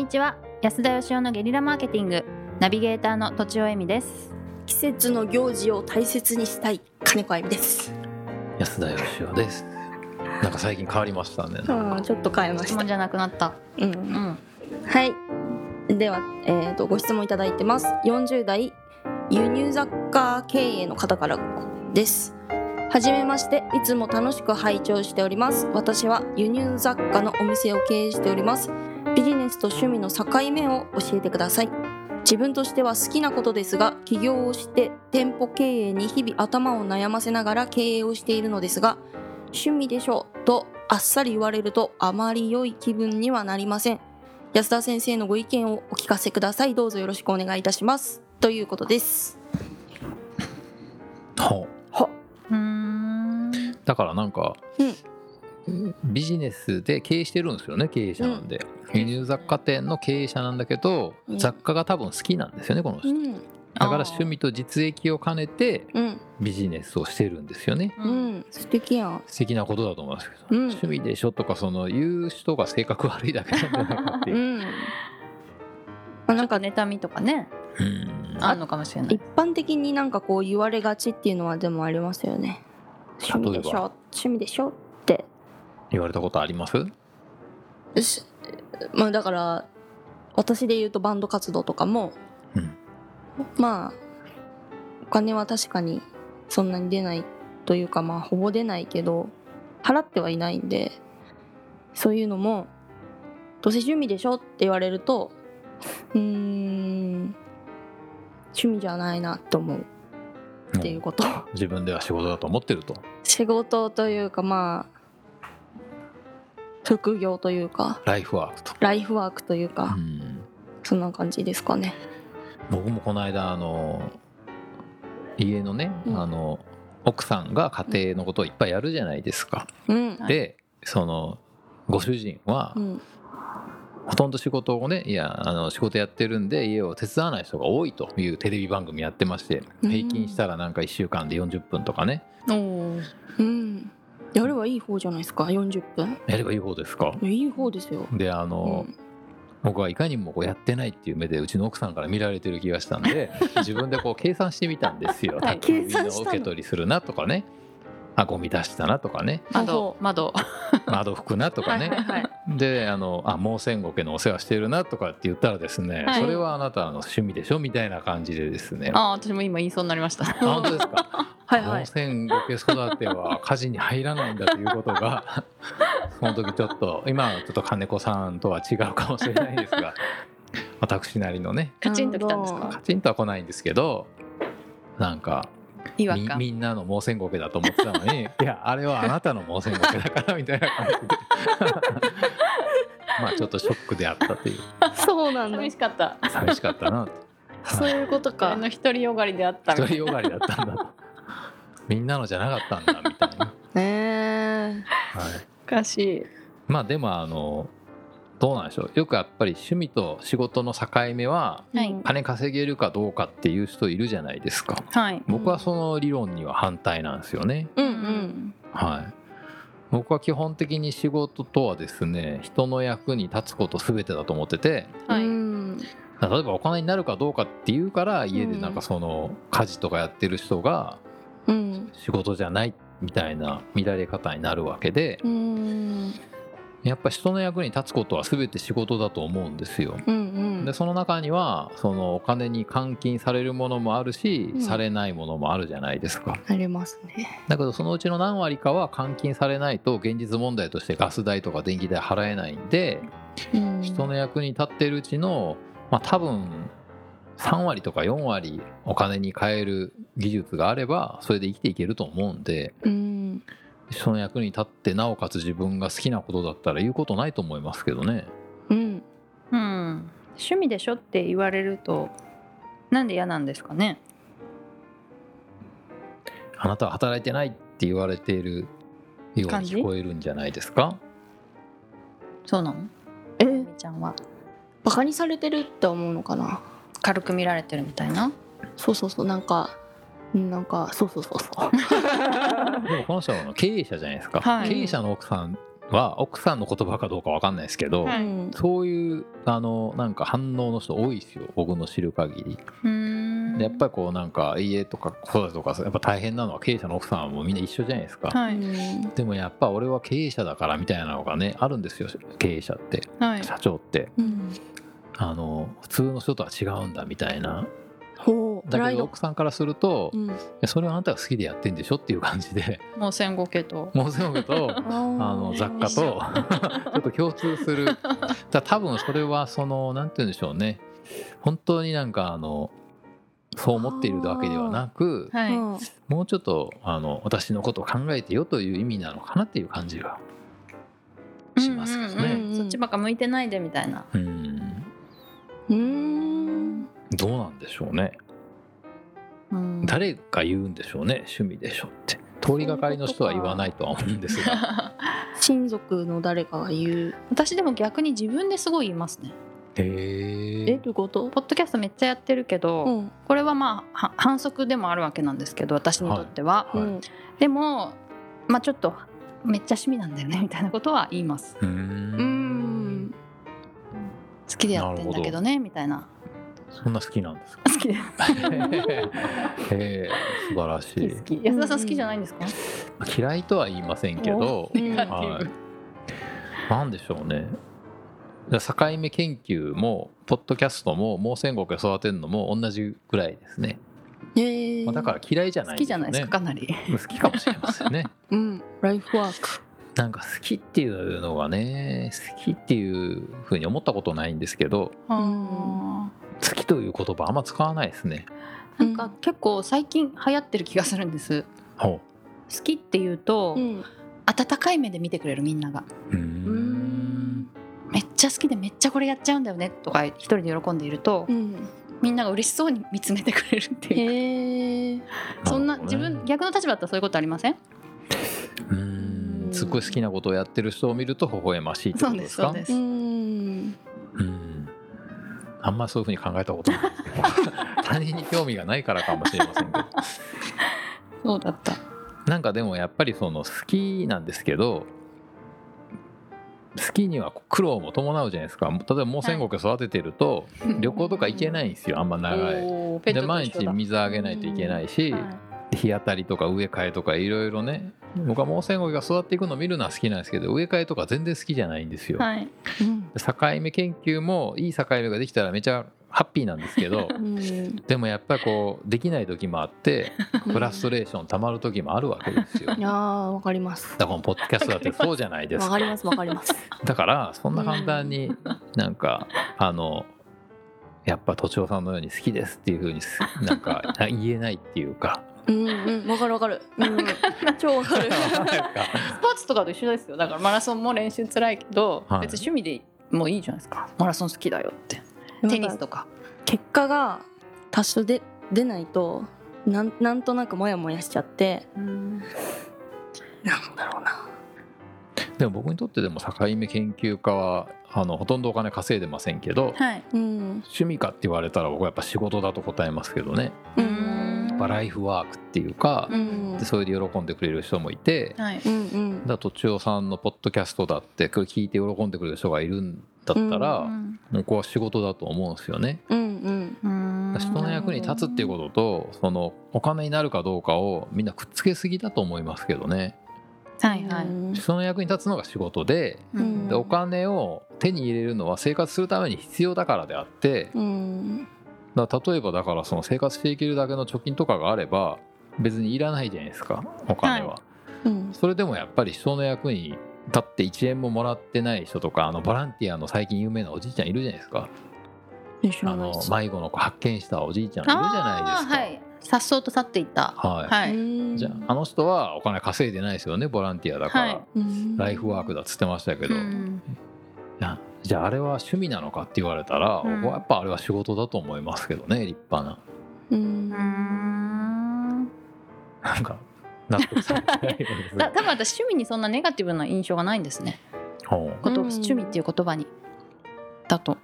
にちは。安田義雄のゲリラマーケティング。ナビゲーターのとちおえみです。季節の行事を大切にしたい。金子あゆみです。安田義雄です。なんか最近変わりましたね。うんちょっと変えました。質問じゃなくなった。ううん。んはい。では、えー、とご質問いただいてます。40代輸入雑貨経営の方からです。はじめましていつも楽しく拝聴しております。私は輸入雑貨のお店を経営しておりますと趣味の境目を教えてください。自分としては好きなことですが起業をして店舗経営に日々頭を悩ませながら経営をしているのですが趣味でしょとあっさり言われるとあまり良い気分にはなりません。安田先生のご意見をお聞かせください。どうぞよろしくお願いいたします。ということです。ほうーんうだからなんか、うんビジネスで経営してるんですよね経営者なんで、輸入雑貨店の経営者なんだけど、うん。雑貨が多分好きなんですよねこの人、うん。だから趣味と実益を兼ねてうん。ビジネスをしてるんですよね。ううん。ん素敵やん。素敵なことだと思いますけど、うん。趣味でしょとかその言う人が性格悪いだけなんじゃないかっていう。う、ん。あなんか妬みとかねうん。あるのかもしれない。一般的になんかこう言われがちっていうのはでもありますよね。趣味でしょ。趣味でしょ言われたことあります？し。まあだから私で言うとバンド活動とかも、うん。まあお金は確かにそんなに出ないというかまあほぼ出ないけど払ってはいないんでそういうのもどうせ趣味でしょって言われるとうーん趣味じゃないなと思う。っていうこと。自分では仕事だと思ってると。仕事というかまあ副業というかライフワークと、ライフワークというか、うんそんな感じですかね。僕もこの間あの家のね、うんあの奥さんが家庭のことをいっぱいやるじゃないですか。うん。はいでそのご主人はうん。ほとんど仕事をねいやあの仕事やってるんで家を手伝わない人が多いというテレビ番組やってましてうん平均したらなんか1週間で40分とかねうん。やればいい方じゃないですか、40分？やればいい方ですか？いい方ですよ。であうの、ん。僕はいかにもこうやってないっていう目でうちの奥さんから見られてる気がしたんで 自分でこう計算してみたんですよ。はい宅急便の計算したの？受け取りするなとかね。あゴミ出したなとかね。窓窓。窓。拭くなとかね。はいはいはい。であのあ毛線ゴケのお世話してるなとかって言ったらですね、はい。それはあなたの趣味でしょ？みたいな感じでですね。あー私も今言いそうになりました。あ本当ですか？はいはい。毛。線ゴケ育ては家事に入らないんだということが その時ちょっと今はちょっと金子さんとは違うかもしれないですが 私なりのねカチンときたんですか？カチンとは来ないんですけどなんかみみんなの毛線ゴケだと思ってたのに いやあれはあなたの毛線ゴケだからみたいな感じで。まあちょっとショックであったという。そうなんだ。寂。しかった。寂しかったな。とそういうことあか。の独りよがりであった一人よがりだったんだとみんなのじゃなかったんだみたいな、ねえ。はい、おかしい。まあでもあのどうなんでしょう。よくやっぱり趣味と仕事の境目は金稼げるかどうかっていう人いるじゃないですか。はい。僕はその理論には反対なんですよね。うんううん。はい。僕は基本的に仕事とはですね人の役に立つこと全てだと思っててはい。うん。例えばお金になるかどうかっていうから家でなんかその家事とかやってる人がうん。仕事じゃないみたいな見られ方になるわけでうん。やっぱ人の役に立つことは全て仕事だと思うんですよ。うんうん。でその中にはそのお金に換金されるものもあるし、うんされないものもあるじゃないですかありますね。だけどそのうちの何割かは換金されないと現実問題としてガス代とか電気代払えないんでうん。人の役に立ってるうちのまあ多分3割とか4割お金に変える技術があればそれで生きていけると思うんでうん。人の役に立ってなおかつ自分が好きなことだったら言うことないと思いますけどね。うん。うん。趣味でしょって言われるとなんで嫌なんですかね？あなたは働いてないって言われているように聞こえるんじゃないですか？そうなの？え、みちゃんは。バカにされてるって思うのかな？軽く見られてるみたいな？そうそうそう、なんか。なんか、そうそうそうそう。でもこの人は経営者じゃないですか、はい。経営者の奥さんは奥さんの言葉かどうかわかんないですけど、はい。うんそういうあのなんか反応の人多いですよ僕の知る限り。やっぱりこうなんか家とか子育てとかやっぱ大変なのは経営者の奥さんはもうみんな一緒じゃないですか、はい。うん。でもやっぱ俺は経営者だからみたいなのがねあるんですよ経営者って。はい。社長って。うんあの普通の人とは違うんだみたいな。ほうプだけど奥さんからすると、いうん。やそれはあなたが好きでやってんでしょっていう感じで。もう戦後家と。もう全部とあ あの雑貨と ちょっと共通する。だ多分それはそのなんて言うんでしょうね。本当になんかあのそう思っているわけではなくはい、うん。もうちょっとあの私のことを考えてよという意味なのかなっていう感じがしますけどね。そっちばっか向いてないでみたいな。うんうーん。どうなんでしょうね。うん。誰が言うんでしょうね趣味でしょって。通りがかりの人は言わないとは思うんですが。親族。の誰かが言う。私でも逆に自分ですごい言いますね。へええどういうこと？ポッドキャストめっちゃやってるけど、うん。これはまあは反則でもあるわけなんですけど私にとっては、はいうん。でもまあちょっとめっちゃ趣味なんだよねみたいなことは言います。うーうんきでやってんだけどねみたいな。そんな好きなんですか？好き。で すへえ素晴らしい。好き安田さん好きじゃないんですか、嫌いとは言いませんけどはい。なんでしょうね。境目研究もポッドキャストも盲戦国を育てるのも同じぐらいですね、へえ。まあ、だから嫌いじゃない好きじゃないですかかなり。好きかもしれませんね。うん。ライフワークなんか好きっていうのがね好きっていうふうに思ったことないんですけどあ好きという言葉あんま使わないですね。ーなんか結構最近流行ってる気がするんです。ほ好きっていうと、うん。温かい目で見てくれるみんなが。ううーん。めっちゃ好きでめっちゃこれやっちゃうんだよねとか一人で喜んでいると、うん。みんなが嬉しそうに見つめてくれるっていうそんな自分逆の立場だったらそういうことありません？すっごい好きなことをやってる人を見ると微笑ましいってことですか？そうですうん。うん。あんまそういうふうに考えたことないですけど。他人に興味がないからかもしれませんけど。そうだった。なんかでもやっぱりその好きなんですけど好きには苦労も伴うじゃないですか。例えば盲戦国育ててると旅行とか行けないんですよ。あんま長い。で毎日水あげないといけないしはい日当たりとか植え替えとかいろいろね。僕は盲戦国が育っていくのを見るのは好きなんですけど植え替えとか全然好きじゃないんですよ。はい。うん。境目研究もいい境目ができたらめちゃハッピーなんですけど うん。でもやっぱりこうできない時もあってフラストレーション溜まる時もあるわけですよ。いやーわかります。だからこのポッドキャストだってそうじゃないですか。わかりますわかります。だからそんな簡単になんかあのやっぱとちおさんのように好きですっていうふうにすなんか言えないっていうかうんうんわかるわかる。うん。超わかる。スポーツとかと一緒ですよ。だからマラソンも練習辛いけど、はい。別に趣味でもいいじゃないですか。マラソン好きだよって。テニスとか。結果が多少で出ないとなんなんとなくモヤモヤしちゃって。なんだろうな。でも僕にとってでも境目研究家はあのほとんどお金稼いでませんけどはい。うん。趣味かって言われたら僕はやっぱ仕事だと答えますけどね。うんぱライフワークっていうかうんでそれで喜んでくれる人もいてだとちおさんのポッドキャストだってこれ聞いて喜んでくれる人がいるんだったら、うん僕は仕事だと思うんですよね。うんうん。うん。人の役に立つっていうこととそのお金になるかどうかをみんなくっつけすぎだと思いますけどね。はいはい、うん。人の役に立つのが仕事でうん。でお金を手に入れるのは生活するために必要だからであってうんだ例えばだからその生活していけるだけの貯金とかがあれば別にいらないじゃないですかお金は、うん。それでもやっぱり人の役に立って1円ももらってない人とかあのボランティアの最近有名なおじいちゃんいるじゃないですか。あの迷子の子発見したおじいちゃんいるじゃないですか。さっそうと去っていった。はい。はい、うん。じゃああの人はお金稼いでないですよねボランティアだから、はい。うん。ライフワークだっつってましたけど、じゃああれは趣味なのかって言われたら、うん。僕はやっぱあれは仕事だと思いますけどね立派な。ううん。んなんか納得さないです だ多分私趣味にそんなネガティブな印象がないんですね。趣味っていう言葉にだと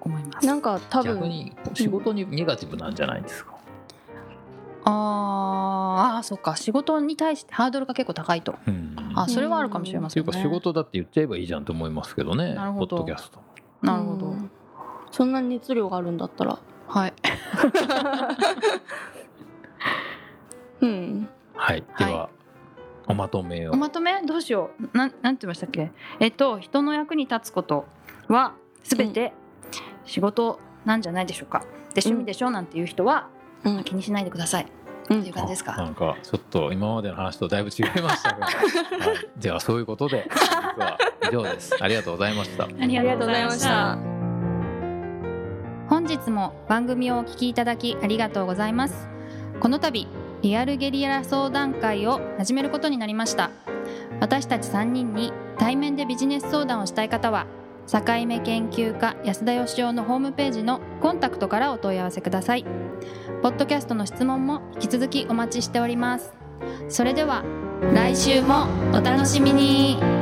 思います。なんか多分逆に仕事にネガティブなんじゃないですか、あーあーそっか。仕事に対してハードルが結構高いと。うんあそれはあるかもしれませんね。っていうか仕事だって言っちゃえばいいじゃんと思いますけどね。なるほど。ポッドキャスト。もなるほど、うん。そんなに熱量があるんだったら。は いうん。はい。では、おまとめを。おまとめ？どうしよう。なんなんて言いましたっけ？えっと人の役に立つことはすべて仕事なんじゃないでしょうか。で趣味でしょ？なんていう人は、うん。気にしないでくださいうん。っていう感じですか？あなんかちょっと今までの話とだいぶ違いましたが、はい、ではそういうことで本日は以上です。ありがとうございました。ありがとうございました。本日も番組をお聞きいただきありがとうございます。この度リアルゲリラ相談会を始めることになりました。私たち3人に対面でビジネス相談をしたい方は境目研究家安田義雄のホームページのコンタクトからお問い合わせくださいポッドキャストの質問も引き続きお待ちしております。それでは来週もお楽しみに。